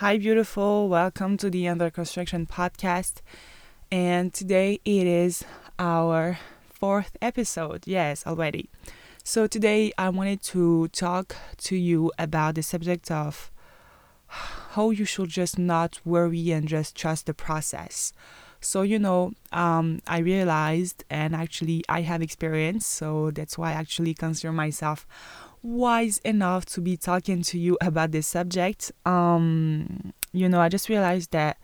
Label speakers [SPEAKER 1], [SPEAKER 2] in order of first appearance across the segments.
[SPEAKER 1] Hi, beautiful. Welcome to the Under Construction podcast. And today it is our fourth episode. Yes, already. So, today I wanted to talk to you about the subject of how you should just not worry and just trust the process. So, you know, um, I realized and actually I have experience, so that's why I actually consider myself wise enough to be talking to you about this subject. Um, you know, I just realized that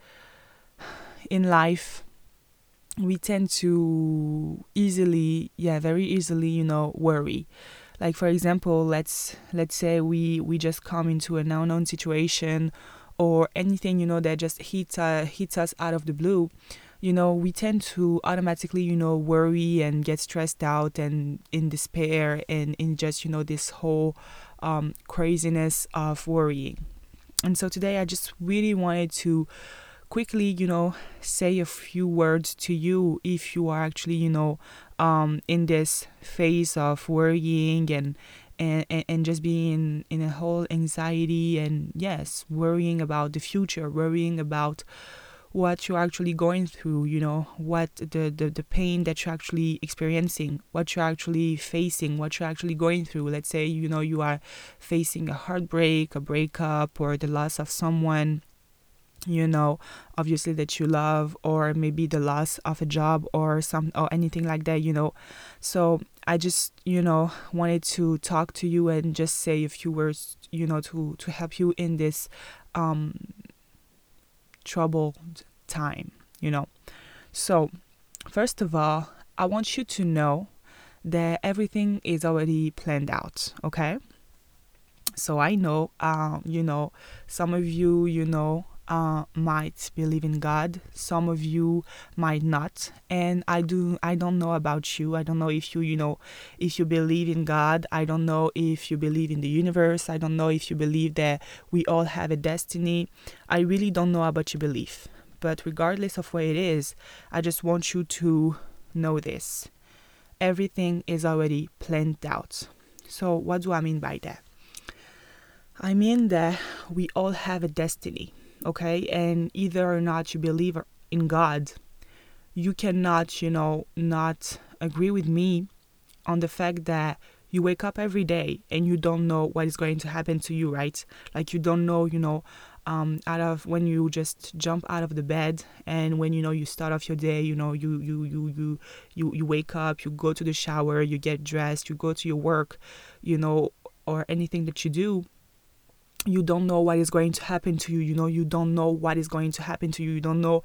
[SPEAKER 1] in life, we tend to easily, yeah, very easily, you know, worry. Like for example, let's let's say we we just come into an unknown situation, or anything you know that just hits uh, hits us out of the blue you know, we tend to automatically, you know, worry and get stressed out and in despair and in just, you know, this whole um, craziness of worrying. And so today I just really wanted to quickly, you know, say a few words to you if you are actually, you know, um, in this phase of worrying and and, and, and just being in a whole anxiety and yes, worrying about the future, worrying about what you're actually going through, you know, what the, the, the pain that you're actually experiencing, what you're actually facing, what you're actually going through. Let's say, you know, you are facing a heartbreak, a breakup, or the loss of someone you know obviously that you love or maybe the loss of a job or some or anything like that you know so i just you know wanted to talk to you and just say a few words you know to to help you in this um troubled time, you know. So, first of all, I want you to know that everything is already planned out, okay? So I know, um, you know, some of you, you know, uh, might believe in God. Some of you might not, and I do. I don't know about you. I don't know if you, you know, if you believe in God. I don't know if you believe in the universe. I don't know if you believe that we all have a destiny. I really don't know about your belief. But regardless of what it is, I just want you to know this. Everything is already planned out. So, what do I mean by that? I mean that we all have a destiny okay? And either or not you believe in God, you cannot, you know, not agree with me on the fact that you wake up every day and you don't know what is going to happen to you, right? Like you don't know, you know, um, out of when you just jump out of the bed and when you know you start off your day, you know, you you you you you you wake up, you go to the shower, you get dressed, you go to your work, you know, or anything that you do, you don't know what is going to happen to you you know you don't know what is going to happen to you you don't know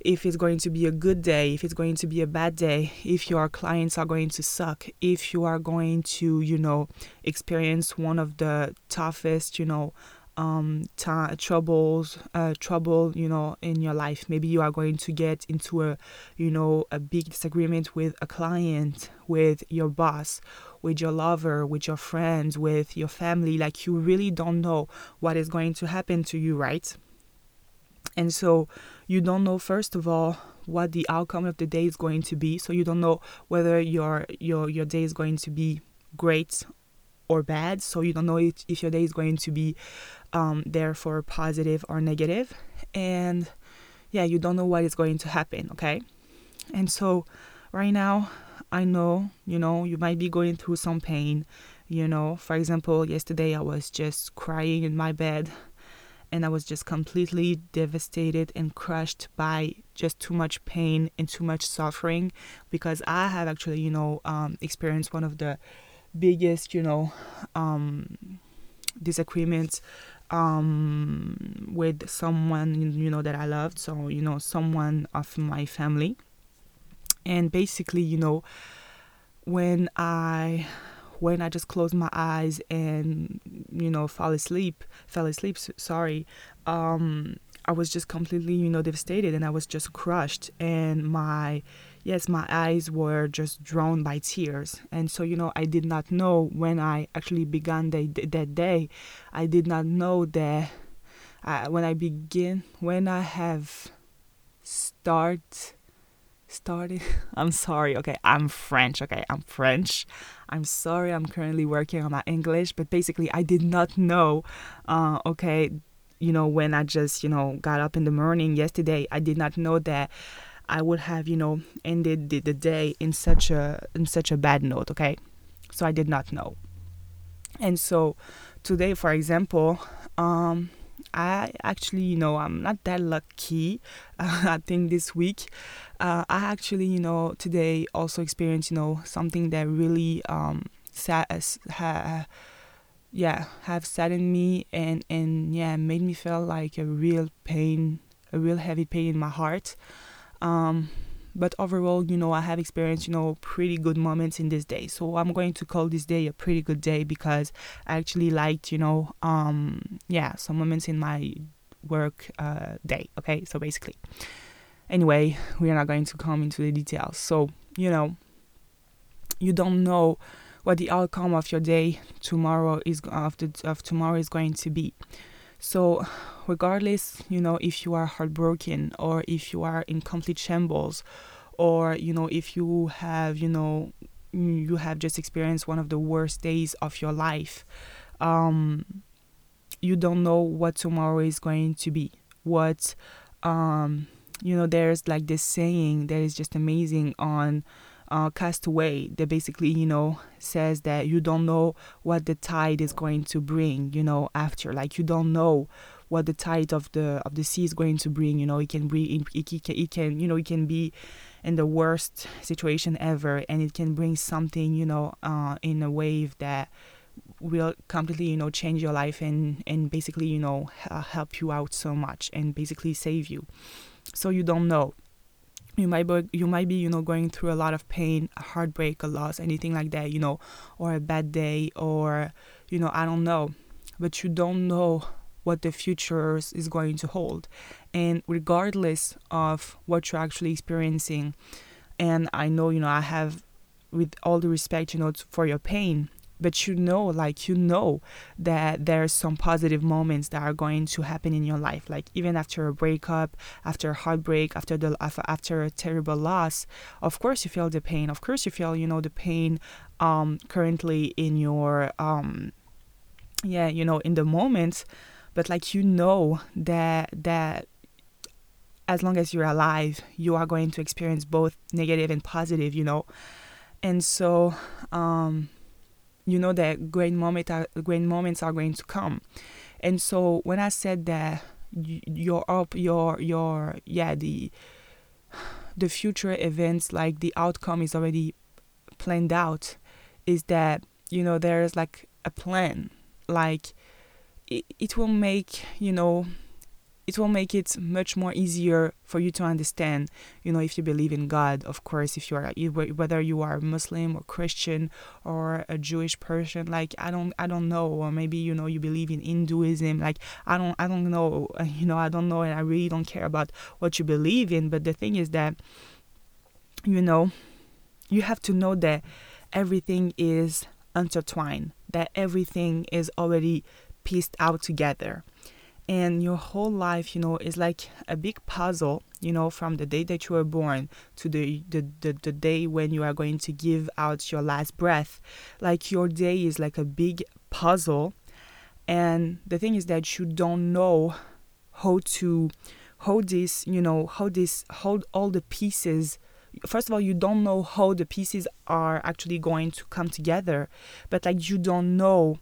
[SPEAKER 1] if it's going to be a good day if it's going to be a bad day if your clients are going to suck if you are going to you know experience one of the toughest you know um, t- troubles, uh, trouble, you know, in your life. Maybe you are going to get into a, you know, a big disagreement with a client, with your boss, with your lover, with your friends, with your family. Like you really don't know what is going to happen to you, right? And so you don't know, first of all, what the outcome of the day is going to be. So you don't know whether your your your day is going to be great or bad. So you don't know if, if your day is going to be um, therefore positive or negative. And yeah, you don't know what is going to happen, okay? And so right now, I know, you know, you might be going through some pain. You know, for example, yesterday I was just crying in my bed and I was just completely devastated and crushed by just too much pain and too much suffering because I have actually, you know, um, experienced one of the biggest, you know, um, disagreements um, with someone you know that I loved. So you know, someone of my family, and basically, you know, when I when I just closed my eyes and you know fall asleep, fell asleep. Sorry, um, I was just completely you know devastated, and I was just crushed, and my yes, my eyes were just drawn by tears. And so, you know, I did not know when I actually began the, that day, I did not know that uh, when I begin, when I have start started i'm sorry okay i'm french okay i'm french i'm sorry i'm currently working on my english but basically i did not know uh, okay you know, when I just, you know, got up in the morning yesterday, I did not know that I would have, you know, ended the, the day in such a in such a bad note, okay? So I did not know. And so today, for example, um, I actually, you know, I'm not that lucky. Uh, I think this week, uh, I actually, you know, today also experienced, you know, something that really um, sad, ha, yeah, have saddened me and and yeah, made me feel like a real pain, a real heavy pain in my heart. Um, but overall, you know, I have experienced, you know, pretty good moments in this day. So I'm going to call this day a pretty good day because I actually liked, you know, um, yeah, some moments in my work uh, day. Okay, so basically, anyway, we are not going to come into the details. So you know, you don't know what the outcome of your day tomorrow is of the, of tomorrow is going to be. So, regardless, you know, if you are heartbroken or if you are in complete shambles, or you know, if you have, you know, you have just experienced one of the worst days of your life, um, you don't know what tomorrow is going to be. What, um, you know, there's like this saying that is just amazing on uh, Cast Away that basically, you know, says that you don't know what the tide is going to bring, you know, after. Like you don't know what the tide of the of the sea is going to bring. You know, it can bring it, it, can, it can you know it can be in the worst situation ever, and it can bring something, you know, uh, in a wave that will completely you know change your life and and basically you know help you out so much and basically save you so you don't know you might be you might be you know going through a lot of pain a heartbreak a loss anything like that you know or a bad day or you know i don't know. But you don't know what the future is going to hold. And regardless of what you're actually experiencing and i know you know i have with all the respect you know for your pain but you know like you know that there's some positive moments that are going to happen in your life like even after a breakup after a heartbreak after the after a terrible loss of course you feel the pain. Of course you feel you know the pain um currently in your um yeah you know in the moment but like you know that that as long as you're alive you are going to experience both negative and positive you know? And so um you know that great moment are, great moments are going to come. And so when i said that your up your your yeah the the future events like the outcome is already planned out is that you know there's like a plan. Like it, it will make you know it will make it much more easier for you to understand you know if you believe in god of course if you are whether you are muslim or christian or a jewish person like i don't i don't know or maybe you know you believe in hinduism like i don't i don't know uh, you know i don't know and i really don't care about what you believe in but the thing is that you know you have to know that everything is intertwined that everything is already pieced out together and your whole life you know is like a big puzzle you know from the day that you were born to the, the the, the day when you are going to give out your last breath. Like your day is like a big puzzle. And the thing is that you don't know how to hold this you know how this hold all the pieces first of all you don't know how the pieces are actually going to come together. But like you don't know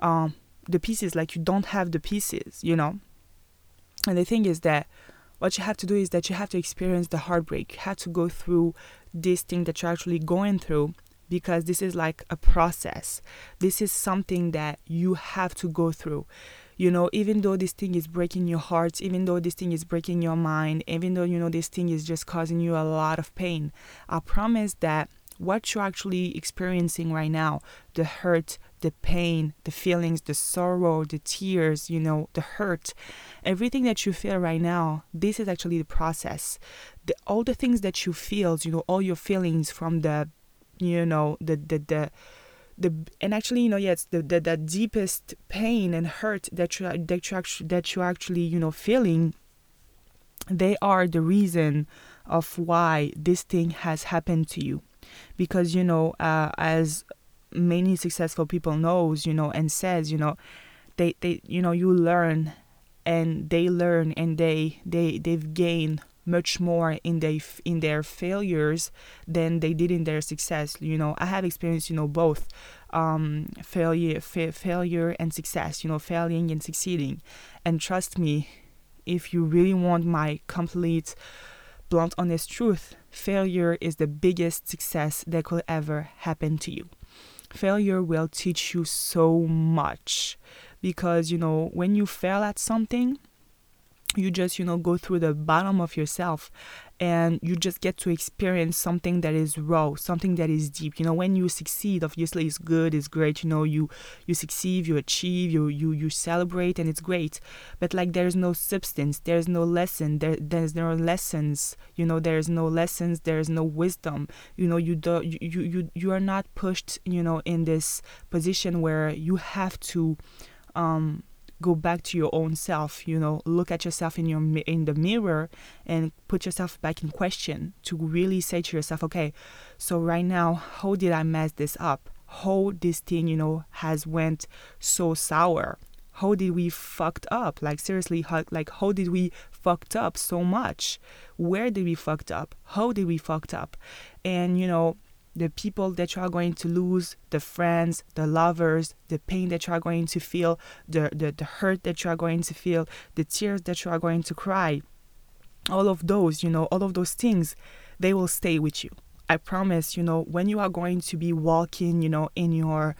[SPEAKER 1] um the pieces like you don't have the pieces you know? And the thing is that what you have to do is that you have to experience the heartbreak. You have to go through this thing that you're actually going through because this is like a process. This is something that you have to go through. You know even though this thing is breaking your heart even though this thing is breaking your mind even though you know this thing is just causing you a lot of pain i promise that what you're actually experiencing right now the hurt, the pain, the feelings, the sorrow, the tears, you know, the hurt, everything that you feel right now, this is actually the process. The, all the things that you feel, you know, all your feelings from the, you know, the, the, the, the and actually you know it's the, the, the deepest pain and hurt that you that you actually that you actually you know feeling they are the reason of why this thing has happened to you because you know uh, as many successful people knows you know and says you know they they you know you learn and they learn and they they they've gained much more in their in their failures than they did in their success. You know i have experienced you know both um, failure fa- failure and success you know failing and succeeding. And trust me if you really want my complete blunt honest truth failure is the biggest success that could ever happen to you failure will teach you so much. Because you know when you fail at something you just you know go through the bottom of yourself and you just get to experience something that is raw something that is deep. You know when you succeed obviously it's good it's great you know you you succeed you achieve you you you celebrate and it's great. But like there's no substance there's no lesson there there's no lessons you know there's no lessons there's no wisdom. You know you do you you you, are not pushed you know in this position where you have to um go back to your own self you know look at yourself in your in the mirror and put yourself back in question to really say to yourself okay so right now how did i mess this up? How this thing you know has went so sour? How did we fucked up? Like seriously how, like how did we fucked up so much? Where did we fucked up? How did we fucked up? And you know the people that you are going to lose, the friends, the lovers, the pain that you are going to feel, the, the, the hurt that you are going to feel, the tears that you are going to cry. All of those, you know, all of those things, they will stay with you. I promise, you know, when you are going to be walking, you know, in your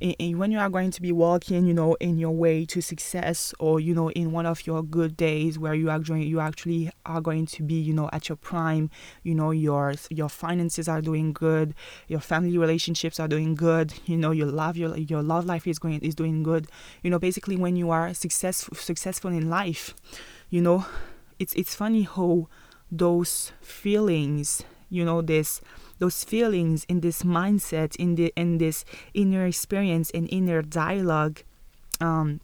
[SPEAKER 1] when you are going to be walking, you know, in your way to success, or you know, in one of your good days where you actually you actually are going to be, you know, at your prime, you know, your your finances are doing good, your family relationships are doing good, you know, your love your your love life is going is doing good, you know, basically when you are successful successful in life, you know, it's it's funny how those feelings, you know, this those feelings in this mindset in the in this inner experience and inner dialogue um,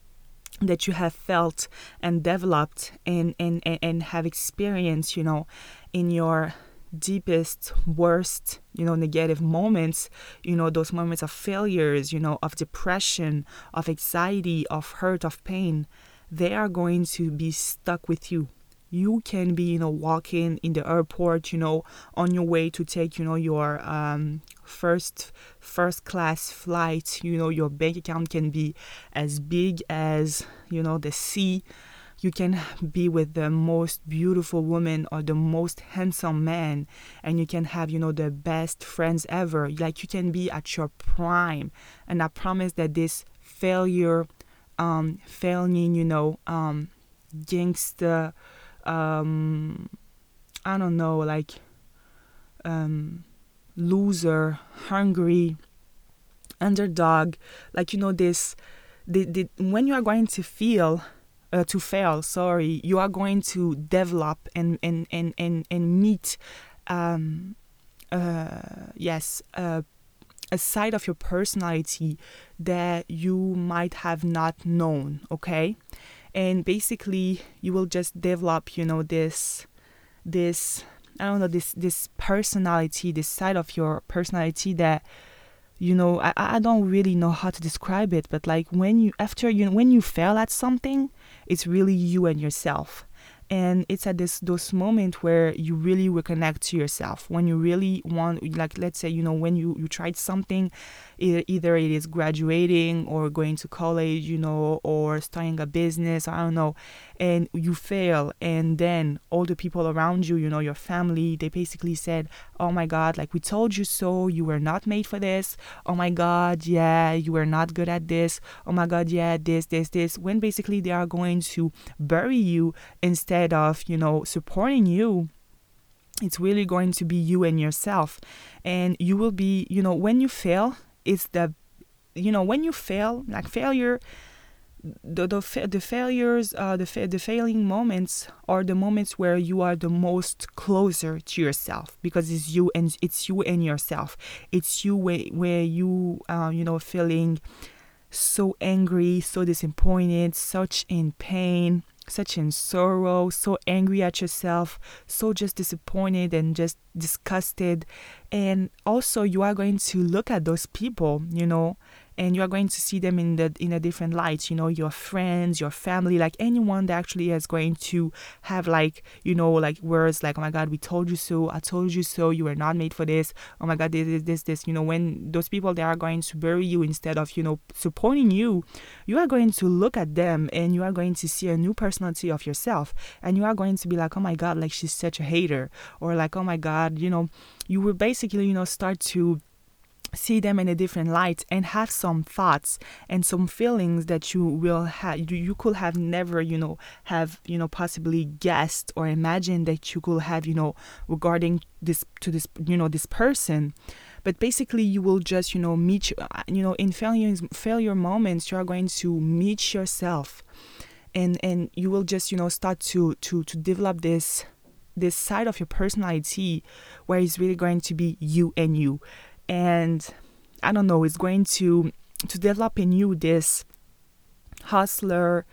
[SPEAKER 1] that you have felt and developed and, and, and have experienced, you know, in your deepest, worst, you know, negative moments, you know, those moments of failures, you know, of depression, of anxiety, of hurt, of pain, they are going to be stuck with you you can be you know walking in the airport you know on your way to take you know your um, first first class flight you know your bank account can be as big as you know the sea. You can be with the most beautiful woman or the most handsome man and you can have you know the best friends ever. Like you can be at your prime. And i promise that this failure um failing you know um gangster um, I don't know, like um, loser, hungry, underdog. Like you know this, the, the when you are going to feel uh, to fail, sorry, you are going to develop and and and and and meet, um, uh, yes, uh, a side of your personality that you might have not known. Okay and basically you will just develop you know this this i don't know this this personality this side of your personality that you know I, I don't really know how to describe it but like when you after you when you fail at something it's really you and yourself and it's at this those moments where you really reconnect to yourself. When you really want like let's say you know when you you tried something either it is graduating or going to college you know or starting a business i don't know and you fail and then all the people around you you know your family they basically said oh my god like we told you so you were not made for this. Oh my god yeah you were not good at this. Oh my god yeah this this this. When basically they are going to bury you instead of you know supporting you it's really going to be you and yourself. And you will be you know when you fail it's the you know when you fail like failure the the, the failures uh, the fa- the failing moments are the moments where you are the most closer to yourself because it's you and it's you and yourself it's you where, where you uh, you know feeling so angry so disappointed such in pain such in sorrow, so angry at yourself, so just disappointed and just disgusted. And also, you are going to look at those people, you know, and you are going to see them in the in a different light you know your friends your family like anyone that actually is going to have like you know like words like oh my god we told you so i told you so you were not made for this. Oh my god this this this, this. you know when those people they are going to bury you instead of you know supporting you you are going to look at them and you are going to see a new personality of yourself. And you are going to be like oh my god like she's such a hater. Or like oh my god you know you will basically you know start to see them in a different light and have some thoughts and some feelings that you will have you, could have never you know have you know possibly guessed or imagined that you could have you know regarding this to this you know this person. But basically you will just you know meet uh, you know in failure failure moments you are going to meet yourself. And and you will just you know start to to to develop this this side of your personality where it's really going to be you and you and I don't know, it's going to to develop in you this hustler,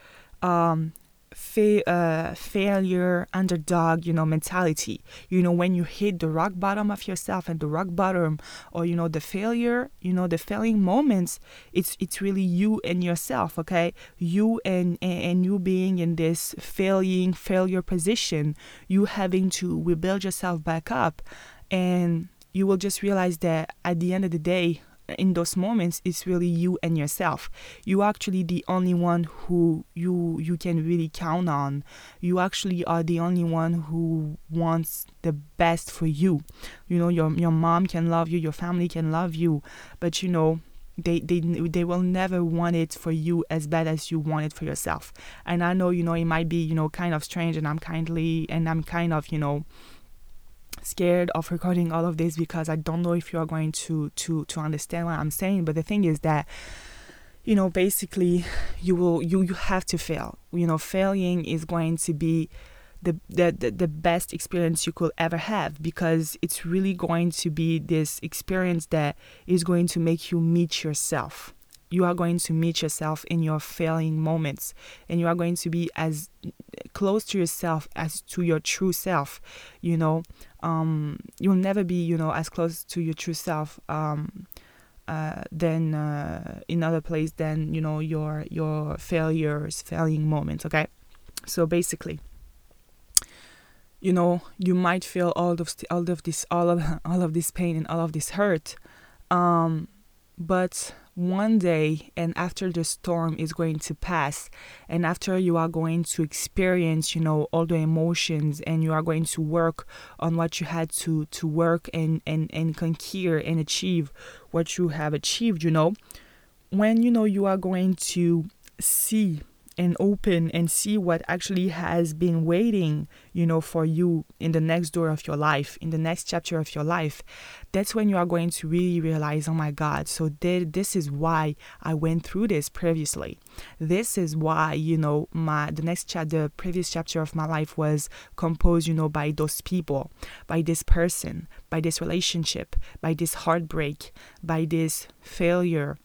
[SPEAKER 1] um, fa- uh, failure, underdog, you know, mentality. You know, when you hit the rock bottom of yourself and the rock bottom, or you know, the failure, you know, the failing moments, it's it's really you and yourself. Okay, you and and you being in this failing failure position, you having to rebuild yourself back up, and you will just realize that at the end of the day, in those moments it's really you and yourself. You actually the only one who you you can really count on. You actually are the only one who wants the best for you. You know your your mom can love you your family can love you but you know they they they will never want it for you as bad as you want it for yourself. And i know you know it might be you know kind of strange and i'm kindly and i'm kind of you know scared of recording all of this because I don't know if you are going to to to understand what I'm saying. But the thing is that you know basically you will you you have to fail. You know, failing is going to be the, the, the, the best experience you could ever have because it's really going to be this experience that is going to make you meet yourself you are going to meet yourself in your failing moments and you are going to be as close to yourself as to your true self you know? Um, you'll never be you know as close to your true self um, uh, than uh, in other place than you know your your failures failing moments okay? So basically you know you might feel all of all of this all of all of this pain and all of this hurt um, but one day and after the storm is going to pass and after you are going to experience you know all the emotions and you are going to work on what you had to to work and and and conquer and achieve what you have achieved you know when you know you are going to see and open and see what actually has been waiting, you know, for you in the next door of your life, in the next chapter of your life, that's when you are going to really realize, oh my God, so this is why I went through this previously. This is why, you know, my the next chapter, the previous chapter of my life was composed, you know, by those people, by this person, by this relationship, by this heartbreak, by this failure,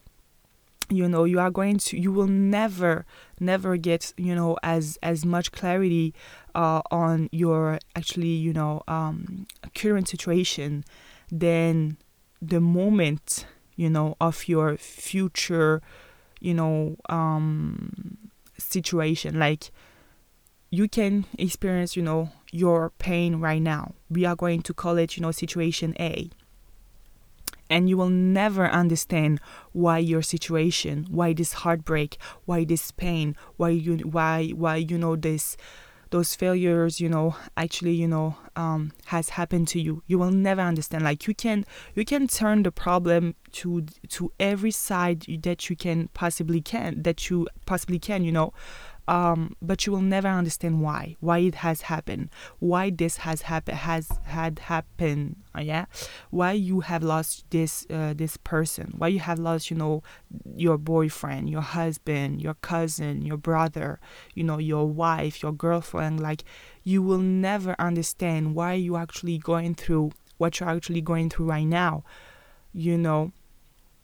[SPEAKER 1] you know you are going to you will never never get you know as as much clarity uh, on your actually you know um, current situation than the moment you know of your future you know um, situation. Like you can experience you know your pain right now. We are going to call it you know situation a and you will never understand why your situation why this heartbreak why this pain why you why why you know this those failures you know actually you know um, has happened to you. You will never understand. Like you can you can turn the problem to to every side that you can possibly can that you possibly can you know um, but you will never understand why why it has happened why this has happened has had happened uh, yeah? Why you have lost this uh, this person? Why you have lost you know your boyfriend your husband your cousin your brother you know your wife your girlfriend? Like you will never understand why you actually going through what you're actually going through right now you know?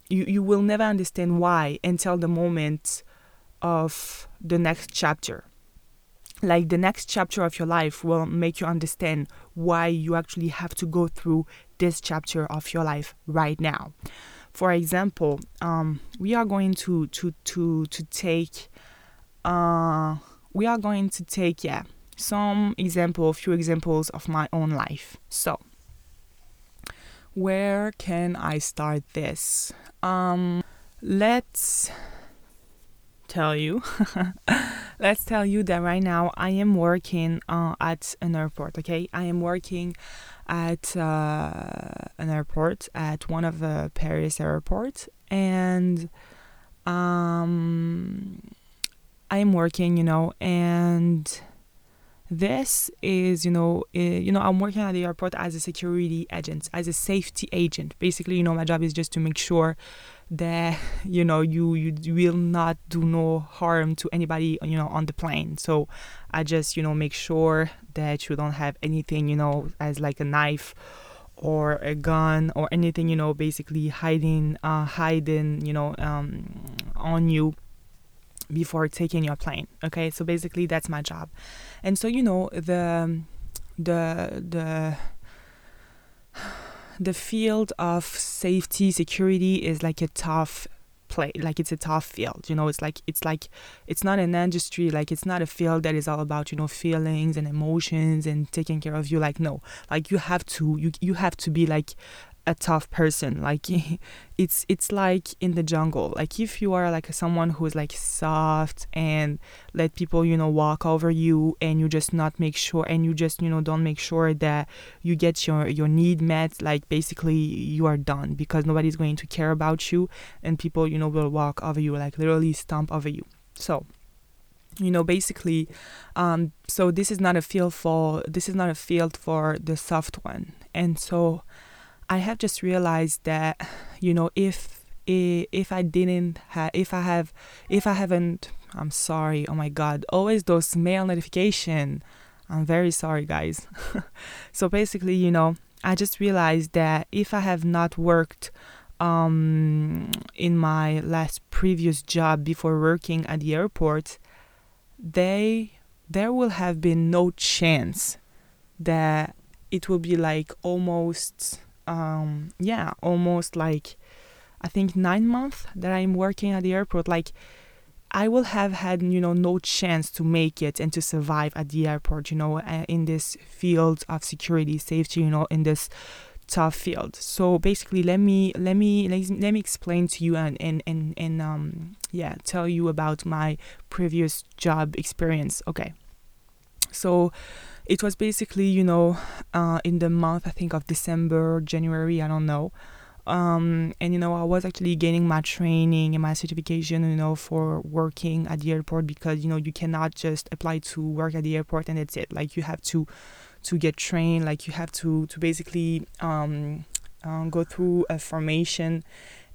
[SPEAKER 1] You, you will never understand why until the moment of the next chapter. Like the next chapter of your life will make you understand why you actually have to go through this chapter of your life right now. for example, um, we are going to to to to take uh, we are going to take yeah some example, few examples of my own life. So, where can I start this? Um, let's tell you. let's tell you that right now I am working uh, at an airport. Okay, I am working at uh, an airport at one of the Paris airports, and um, I am working. You know, and this is you know uh, you know i'm working at the airport as a security agent as a safety agent basically you know my job is just to make sure that you know you you will not do no harm to anybody you know on the plane. So i just you know make sure that you don't have anything you know as like a knife or a gun or anything you know basically hiding uh hiding you know um on you before taking your plane okay? So basically that's my job. And so you know the the the the field of safety security is like a tough play like it's a tough field you know? It's like it's like it's not an industry like it's not a field that is all about you know feelings and emotions and taking care of you like no. Like you have to you you have to be like a tough person like it's it's like in the jungle like if you are like someone who's like soft and let people you know walk over you and you just not make sure and you just you know don't make sure that you get your your need met like basically you are done because nobody's going to care about you and people you know will walk over you like literally stomp over you. So you know basically um so this is not a field for this is not a field for the soft one. And so I have just realized that you know if if I didn't have if I have if I haven't I'm sorry oh my god always those mail notification. I'm very sorry guys. So basically you know I just realized that if I have not worked um, in my last previous job before working at the airport they there will have been no chance that it will be like almost um, yeah, almost like I think nine months that I'm working at the airport. Like I will have had you know no chance to make it and to survive at the airport. You know, uh, in this field of security, safety. You know, in this tough field. So basically, let me let me let, me explain to you and and and and um yeah tell you about my previous job experience. Okay, so it was basically you know uh, in the month i think of december january i don't know. Um, and you know i was actually gaining my training and my certification you know for working at the airport because you know you cannot just apply to work at the airport and that's it. Like you have to to get trained. Like you have to to basically um, uh, go through a formation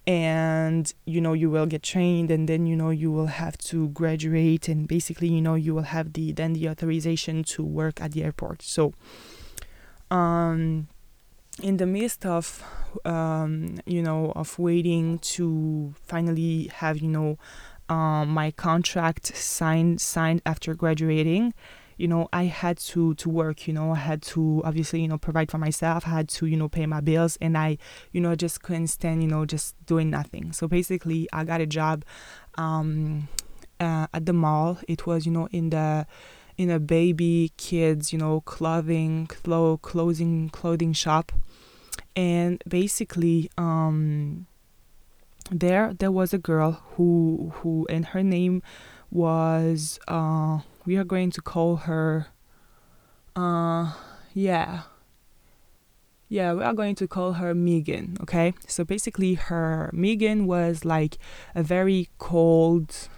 [SPEAKER 1] and you know you will get trained and then you know you will have to graduate and basically you know you will have the then the authorization to work at the airport. So um in the midst of um you know of waiting to finally have you know um, my contract signed signed after graduating you know i had to to work you know i had to obviously you know provide for myself i had to you know pay my bills and i you know just couldn't stand you know just doing nothing. So basically i got a job um uh, at the mall. It was you know in the in a baby kids you know clothing clo- clothing clothing shop. And basically um there there was a girl who who and her name was uh we are going to call her uh yeah. Yeah we are going to call her megan okay? So basically her megan was like a very cold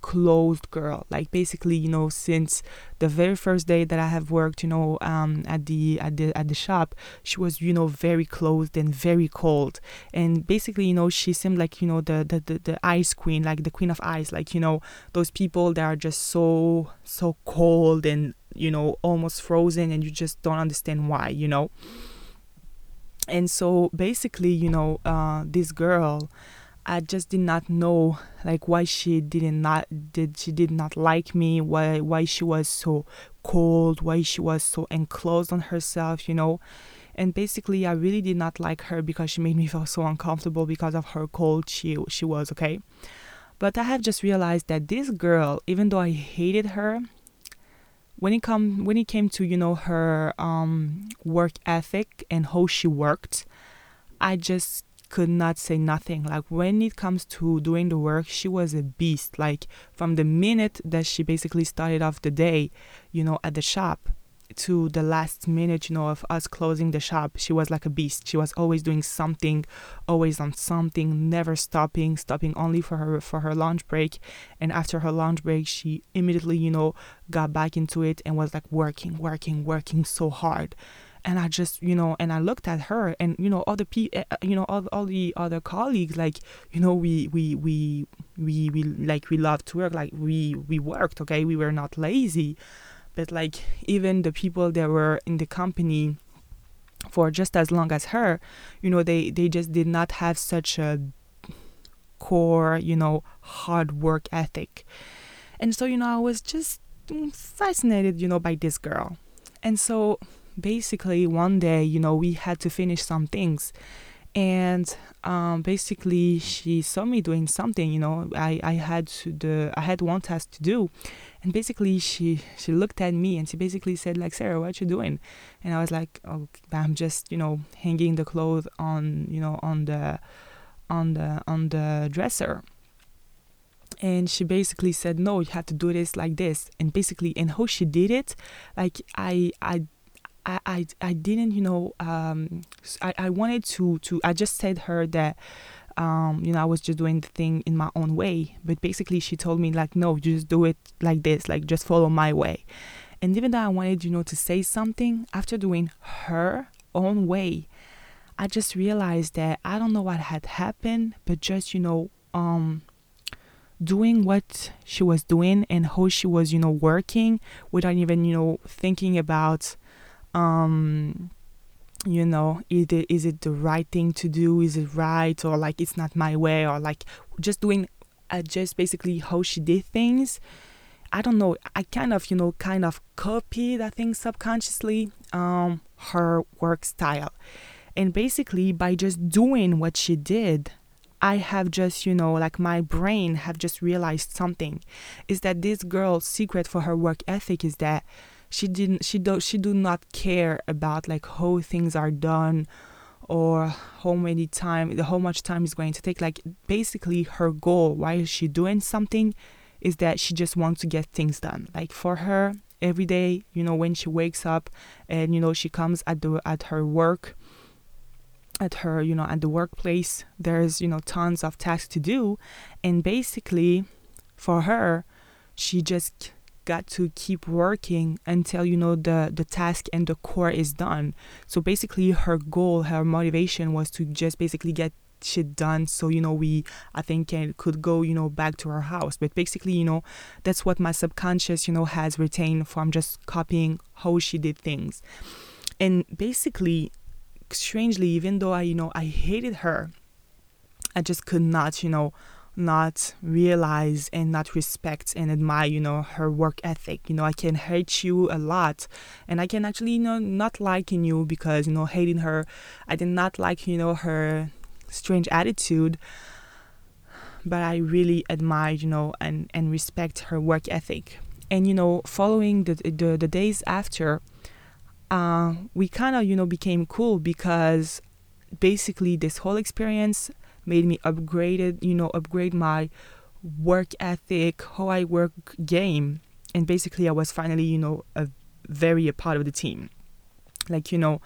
[SPEAKER 1] closed girl. Like basically you know since the very first day that i have worked you know um at the at the at the shop she was you know very closed and very cold. And basically you know she seemed like you know the the the, the ice queen like the queen of ice like you know those people that are just so so cold and you know almost frozen and you just don't understand why you know? And so basically you know uh this girl I just did not know like why she did not not did she did not like me why why she was so cold why she was so enclosed on herself you know and basically I really did not like her because she made me feel so uncomfortable because of her cold she she was okay. But I have just realized that this girl, even though I hated her, when it come when it came to you know her um, work ethic and how she worked, I just could not say nothing. Like when it comes to doing the work, she was a beast. Like from the minute that she basically started off the day, you know, at the shop, to the last minute, you know, of us closing the shop, she was like a beast. She was always doing something, always on something, never stopping, stopping only for her for her lunch break. And after her lunch break, she immediately, you know, got back into it and was like working, working, working so hard. And I just, you know, and I looked at her and, you know, other people, eh, you know, all, all the other colleagues, like, you know, we, we, we, we, we, like, we loved to work, like, we, we worked, okay? We were not lazy. But like even the people that were in the company for just as long as her you know they they just did not have such a core you know hard work ethic. And so you know i was just fascinated you know by this girl. And so basically one day you know we had to finish some things. And um, basically she saw me doing something you know I, I had the I had one task to do. And basically she she looked at me and she basically said like Sarah what you doing? And I was like I'm just you know hanging the clothes on you know on the on the on the dresser. And she basically said no you have to do this like this. And basically and how she did it like I I I, I, I didn't, you know, um, I, I wanted to, to, I just said her that, um, you know, I was just doing the thing in my own way. But basically, she told me, like, no, just do it like this, like, just follow my way. And even though I wanted, you know, to say something, after doing her own way, I just realized that I don't know what had happened, but just, you know, um, doing what she was doing and how she was, you know, working without even, you know, thinking about um you know either is it the right thing to do? Is it right? Or like it's not my way? Or like just doing uh, just basically how she did things. I don't know. I kind of you know kind of copied i think subconsciously um her work style. And basically by just doing what she did I have just, you know, like my brain have just realized something is that this girl's secret for her work ethic is that she didn't she do she do not care about like how things are done or how many time how much time is going to take. Like basically her goal why is she doing something is that she just wants to get things done. Like for her every day you know when she wakes up and you know she comes at the at her work at her you know at the workplace there's you know tons of tasks to do. And basically for her she just got to keep working until you know the the task and the core is done. So basically her goal her motivation was to just basically get shit done so you know we i think can, could go you know back to our house. But basically you know that's what my subconscious you know has retained from just copying how she did things. And basically strangely even though i you know i hated her i just could not you know not realize and not respect and admire you know her work ethic. You know i can hate you a lot and i can actually you know not liking you because you know hating her. I did not like you know her strange attitude but i really admire you know and and respect her work ethic. And you know following the the, the days after uh, we kind of you know became cool because basically this whole experience made me upgraded, you know, upgrade my work ethic, how I work game. And basically I was finally, you know, a very a part of the team. Like, you know,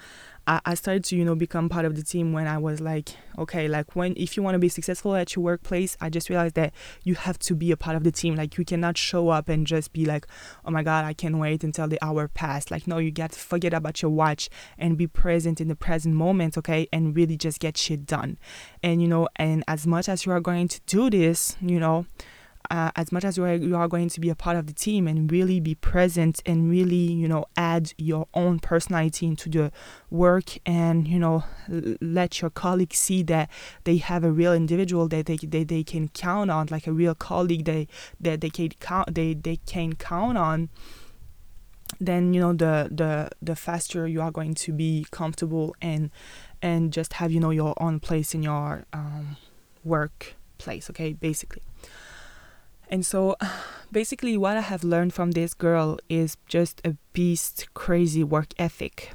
[SPEAKER 1] I, I started to you know become part of the team when I was like okay like when if you want to be successful at your workplace I just realized that you have to be a part of the team. Like you cannot show up and just be like oh my god I can't wait until the hour passed. Like no you got to forget about your watch and be present in the present moment okay and really just get shit done. And you know and as much as you are going to do this you know uh, as much as you are, you are going to be a part of the team and really be present and really you know add your own personality into the work and you know l- let your colleagues see that they have a real individual that they, they, they can count on like a real colleague they that they can count they, they can count on then you know the the the faster you are going to be comfortable and and just have you know your own place in your um, workplace okay basically and so basically what i have learned from this girl is just a beast crazy work ethic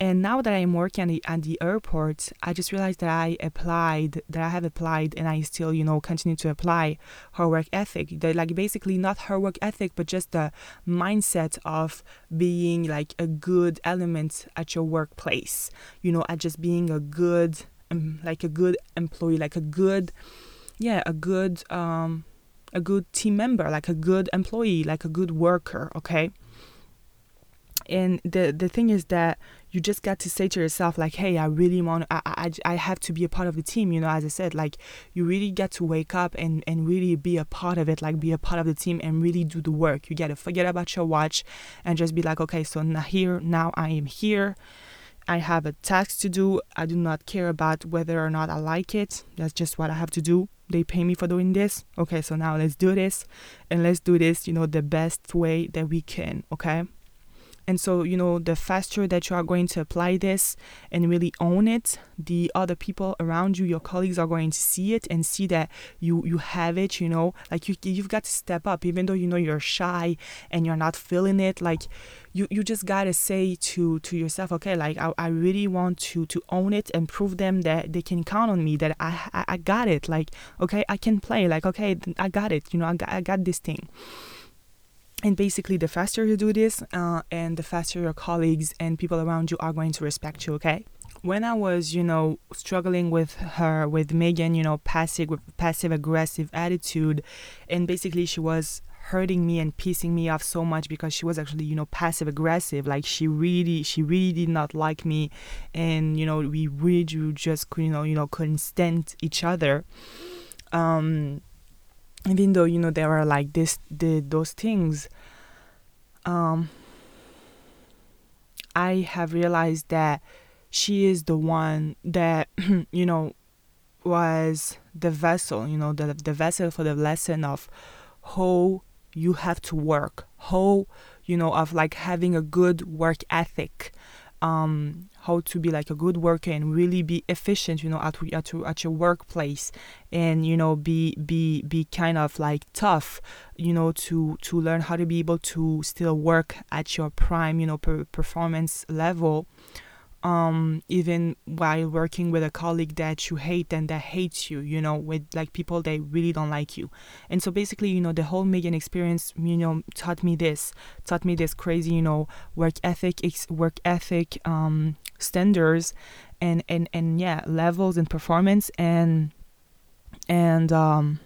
[SPEAKER 1] and now that I'm working at the, at the airport, I just realized that I applied, that I have applied, and I still, you know, continue to apply her work ethic. That like basically not her work ethic, but just the mindset of being like a good element at your workplace. You know, at just being a good, um, like a good employee, like a good, yeah, a good, um, a good team member, like a good employee, like a good worker. Okay and the the thing is that you just got to say to yourself like hey i really want I, I i have to be a part of the team you know as i said like you really get to wake up and and really be a part of it like be a part of the team and really do the work you got to forget about your watch and just be like okay so now here now i am here I have a task to do. I do not care about whether or not I like it. That's just what I have to do. They pay me for doing this. Okay, so now let's do this and let's do this, you know, the best way that we can, okay? And so, you know, the faster that you are going to apply this and really own it, the other people around you, your colleagues are going to see it and see that you you have it, you know, like you you've got to step up even though you know you're shy and you're not feeling it, like you you just got to say to to yourself, okay, like I, I really want to to own it and prove them that they can count on me that I I, I got it. Like, okay, I can play. Like, okay, I got it. You know, I got I got this thing and basically the faster you do this uh, and the faster your colleagues and people around you are going to respect you okay? When i was you know struggling with her with megan you know passive passive aggressive attitude and basically she was hurting me and pissing me off so much because she was actually you know passive aggressive. Like she really she really did not like me. And you know we really just you know you know couldn't stand each other. Um even though you know there are like this the those things um i have realized that she is the one that you know was the vessel you know the the vessel for the lesson of how you have to work how you know of like having a good work ethic um, how to be like a good worker and really be efficient, you know, at at your, at your workplace, and you know, be be be kind of like tough, you know, to to learn how to be able to still work at your prime, you know, per performance level um, even while working with a colleague that you hate and that hates you, you know, with like people that really don't like you. And so basically, you know, the whole Megan experience, you know, taught me this, taught me this crazy, you know, work ethic, work ethic, um, standards, and and and yeah, levels and performance, and and um,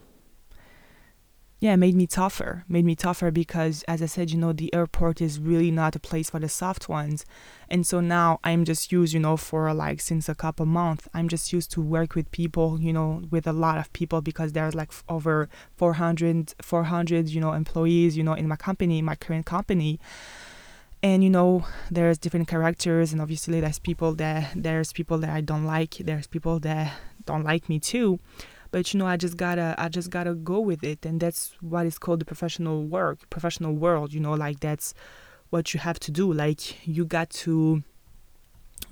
[SPEAKER 1] yeah, made me tougher. Made me tougher because, as I said, you know, the airport is really not a place for the soft ones. And so now I'm just used, you know, for like since a couple months, I'm just used to work with people, you know, with a lot of people because there's like over 400, 400, you know, employees, you know, in my company, my current company and you know there's different characters and obviously there's people that there's people that i don't like there's people that don't like me too but you know i just gotta i just gotta go with it and that's what is called the professional work professional world you know like that's what you have to do like you got to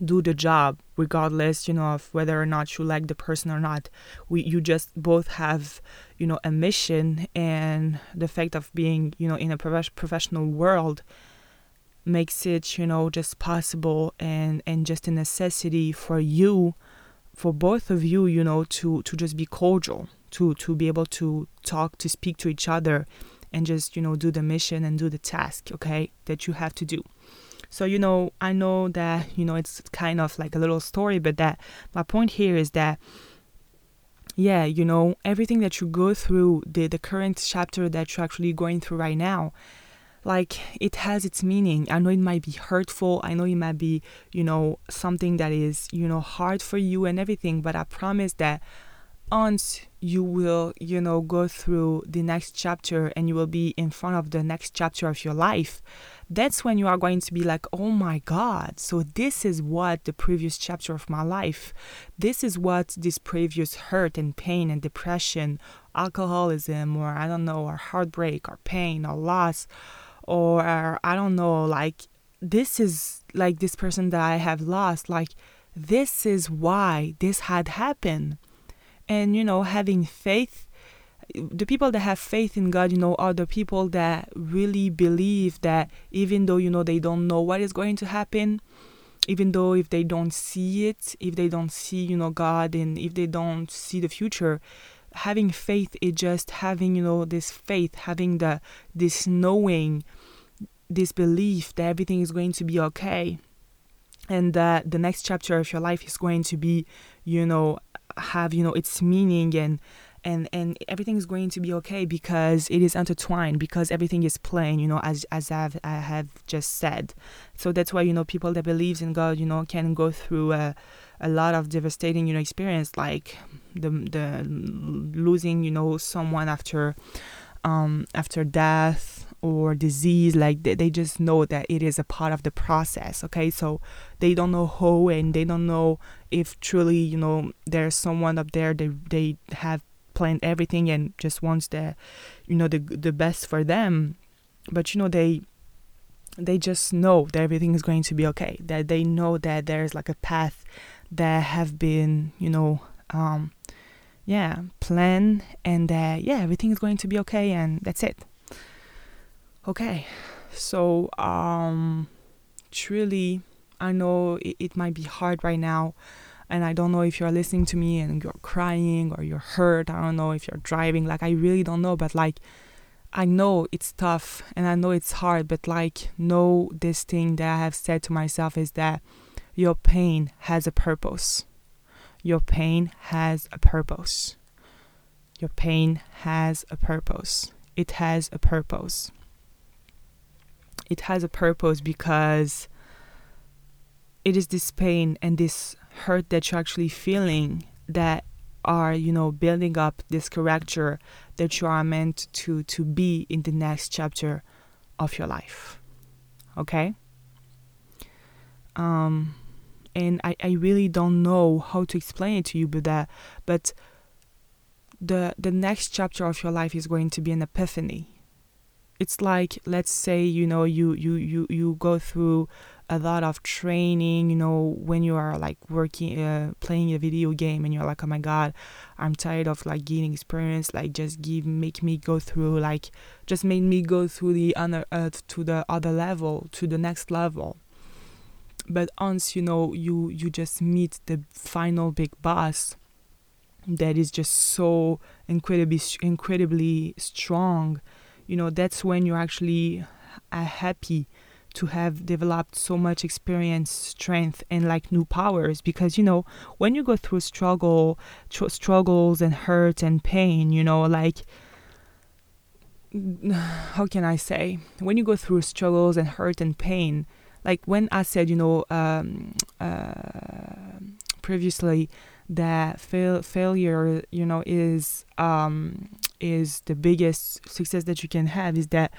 [SPEAKER 1] do the job regardless you know of whether or not you like the person or not. We you just both have you know a mission and the fact of being you know in a prof- professional world makes it you know just possible and and just a necessity for you for both of you, you know, to to just be cordial, to to be able to talk, to speak to each other, and just you know do the mission and do the task, okay, that you have to do. So you know, I know that you know it's kind of like a little story, but that my point here is that yeah, you know, everything that you go through, the the current chapter that you're actually going through right now, like it has its meaning. I know it might be hurtful. I know it might be you know something that is you know hard for you and everything but i promise that once you will you know go through the next chapter and you will be in front of the next chapter of your life that's when you are going to be like oh my god so this is what the previous chapter of my life this is what this previous hurt and pain and depression alcoholism or i don't know or heartbreak or pain or loss or I don't know, like this is like this person that I have lost, like this is why this had happened. And you know, having faith the people that have faith in God, you know, are the people that really believe that even though, you know, they don't know what is going to happen, even though if they don't see it, if they don't see, you know, God and if they don't see the future, having faith is just having, you know, this faith, having the this knowing, this belief that everything is going to be okay. And that the next chapter of your life is going to be, you know, have, you know, its meaning and and and everything is going to be okay because it is intertwined because everything is plain you know as as I've, I have just said so that's why you know people that believes in God you know can go through a, a lot of devastating you know experience like the the losing you know someone after um after death or disease like they, they just know that it is a part of the process okay? So they don't know who and they don't know if truly you know there's someone up there they they have planned everything and just wants the you know the the best for them. But you know they they just know that everything is going to be okay that they know that there's like a path that have been you know um yeah plan and yeah everything is going to be okay and that's it okay so um truly i know it, it might be hard right now and I don't know if you're listening to me and you're crying or you're hurt. I don't know if you're driving. Like, I really don't know. But, like, I know it's tough and I know it's hard. But, like, know this thing that I have said to myself is that your pain has a purpose. Your pain has a purpose. Your pain has a purpose. It has a purpose. It has a purpose because it is this pain and this hurt that you're actually feeling that are you know building up this character that you are meant to to be in the next chapter of your life. Okay? Um and I, I really don't know how to explain it to you but that but the the next chapter of your life is going to be an epiphany it's like let's say you know you you you you go through a lot of training you know when you are like working uh, playing a video game and you're like oh my god i'm tired of like gaining experience like just give make me go through like just make me go through the other uh, to the other level to the next level. But once you know you you just meet the final big boss that is just so incredibly incredibly strong you know that's when you're actually happy to have developed so much experience, strength, and like new powers. Because you know, when you go through struggle, tr- struggles and hurt and pain, you know, like how can I say? When you go through struggles and hurt and pain, like when I said, you know, um, uh, previously that fail- failure, you know, is um, is the biggest success that you can have. Is that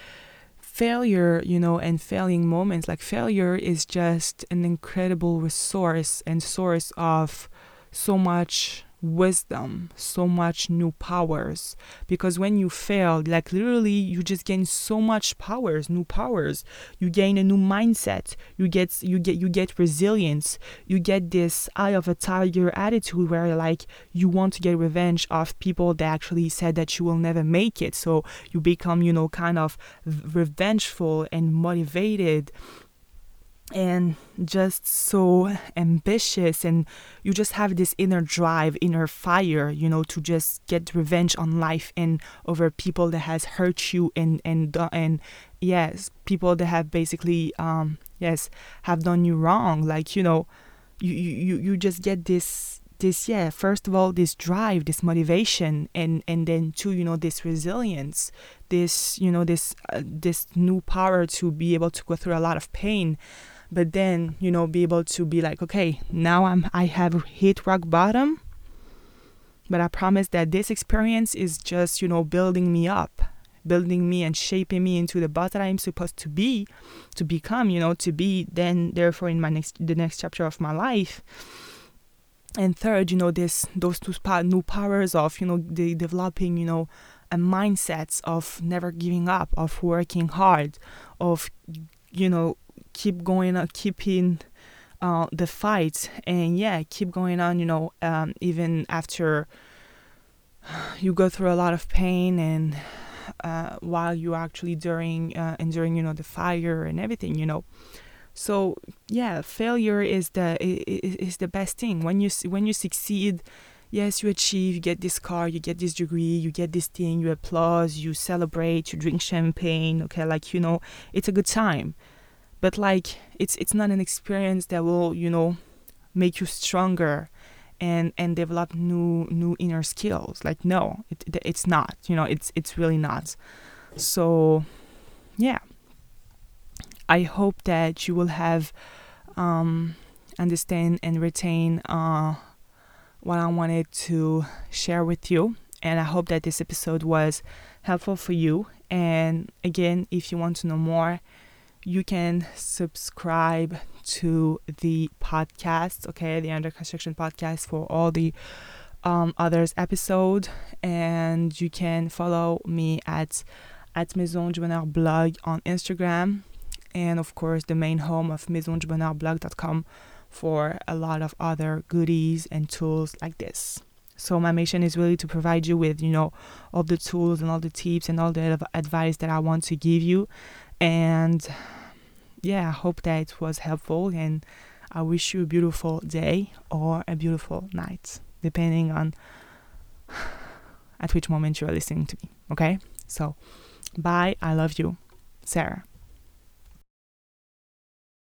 [SPEAKER 1] failure, you know, and failing moments, like failure is just an incredible resource and source of so much wisdom, so much new powers. Because when you fail, like literally, you just gain so much powers, new powers. You gain a new mindset. You get you get you get resilience. You get this eye of a tiger attitude where like you want to get revenge of people that actually said that you will never make it. So you become you know kind of revengeful and motivated and just so ambitious and you just have this inner drive inner fire you know to just get revenge on life and over people that has hurt you and and and yes people that have basically um yes have done you wrong. Like you know you you you just get this this yeah first of all this drive this motivation and and then two you know this resilience this you know this uh, this new power to be able to go through a lot of pain but then you know be able to be like okay now i'm i have hit rock bottom. But i promise that this experience is just you know building me up building me and shaping me into the boss that i'm supposed to be to become you know to be then therefore in my next the next chapter of my life. And third you know this those two new powers of you know the developing you know a mindset of never giving up, of working hard, of you know keep going on, keeping uh, the fight, and yeah, keep going on. You know, um, even after you go through a lot of pain and uh, while you're actually during uh, enduring, you know, the fire and everything, you know. So yeah, failure is the is, is the best thing. When you when you succeed, yes, you achieve, you get this car, you get this degree, you get this thing, you applaud, you celebrate, you drink champagne, okay, like you know, it's a good time. But like it's it's not an experience that will, you know, make you stronger and and develop new new inner skills. Like no, it, it's not. You know, it's it's really not. So yeah. I hope that you will have um, understand and retain uh, what I wanted to share with you. And I hope that this episode was helpful for you. And again, if you want to know more, you can subscribe to the podcast, okay, the Under Construction podcast for all the um, others episode, and you can follow me at at Maison du Bonheur blog on Instagram, and of course the main home of maisondubonheurblog.com for a lot of other goodies and tools like this. So my mission is really to provide you with, you know, all the tools and all the tips and all the advice that I want to give you and yeah, I hope that it was helpful and I wish you a beautiful day or a beautiful night, depending on at which moment you are listening to me. Okay? So, bye. I love you. Sarah.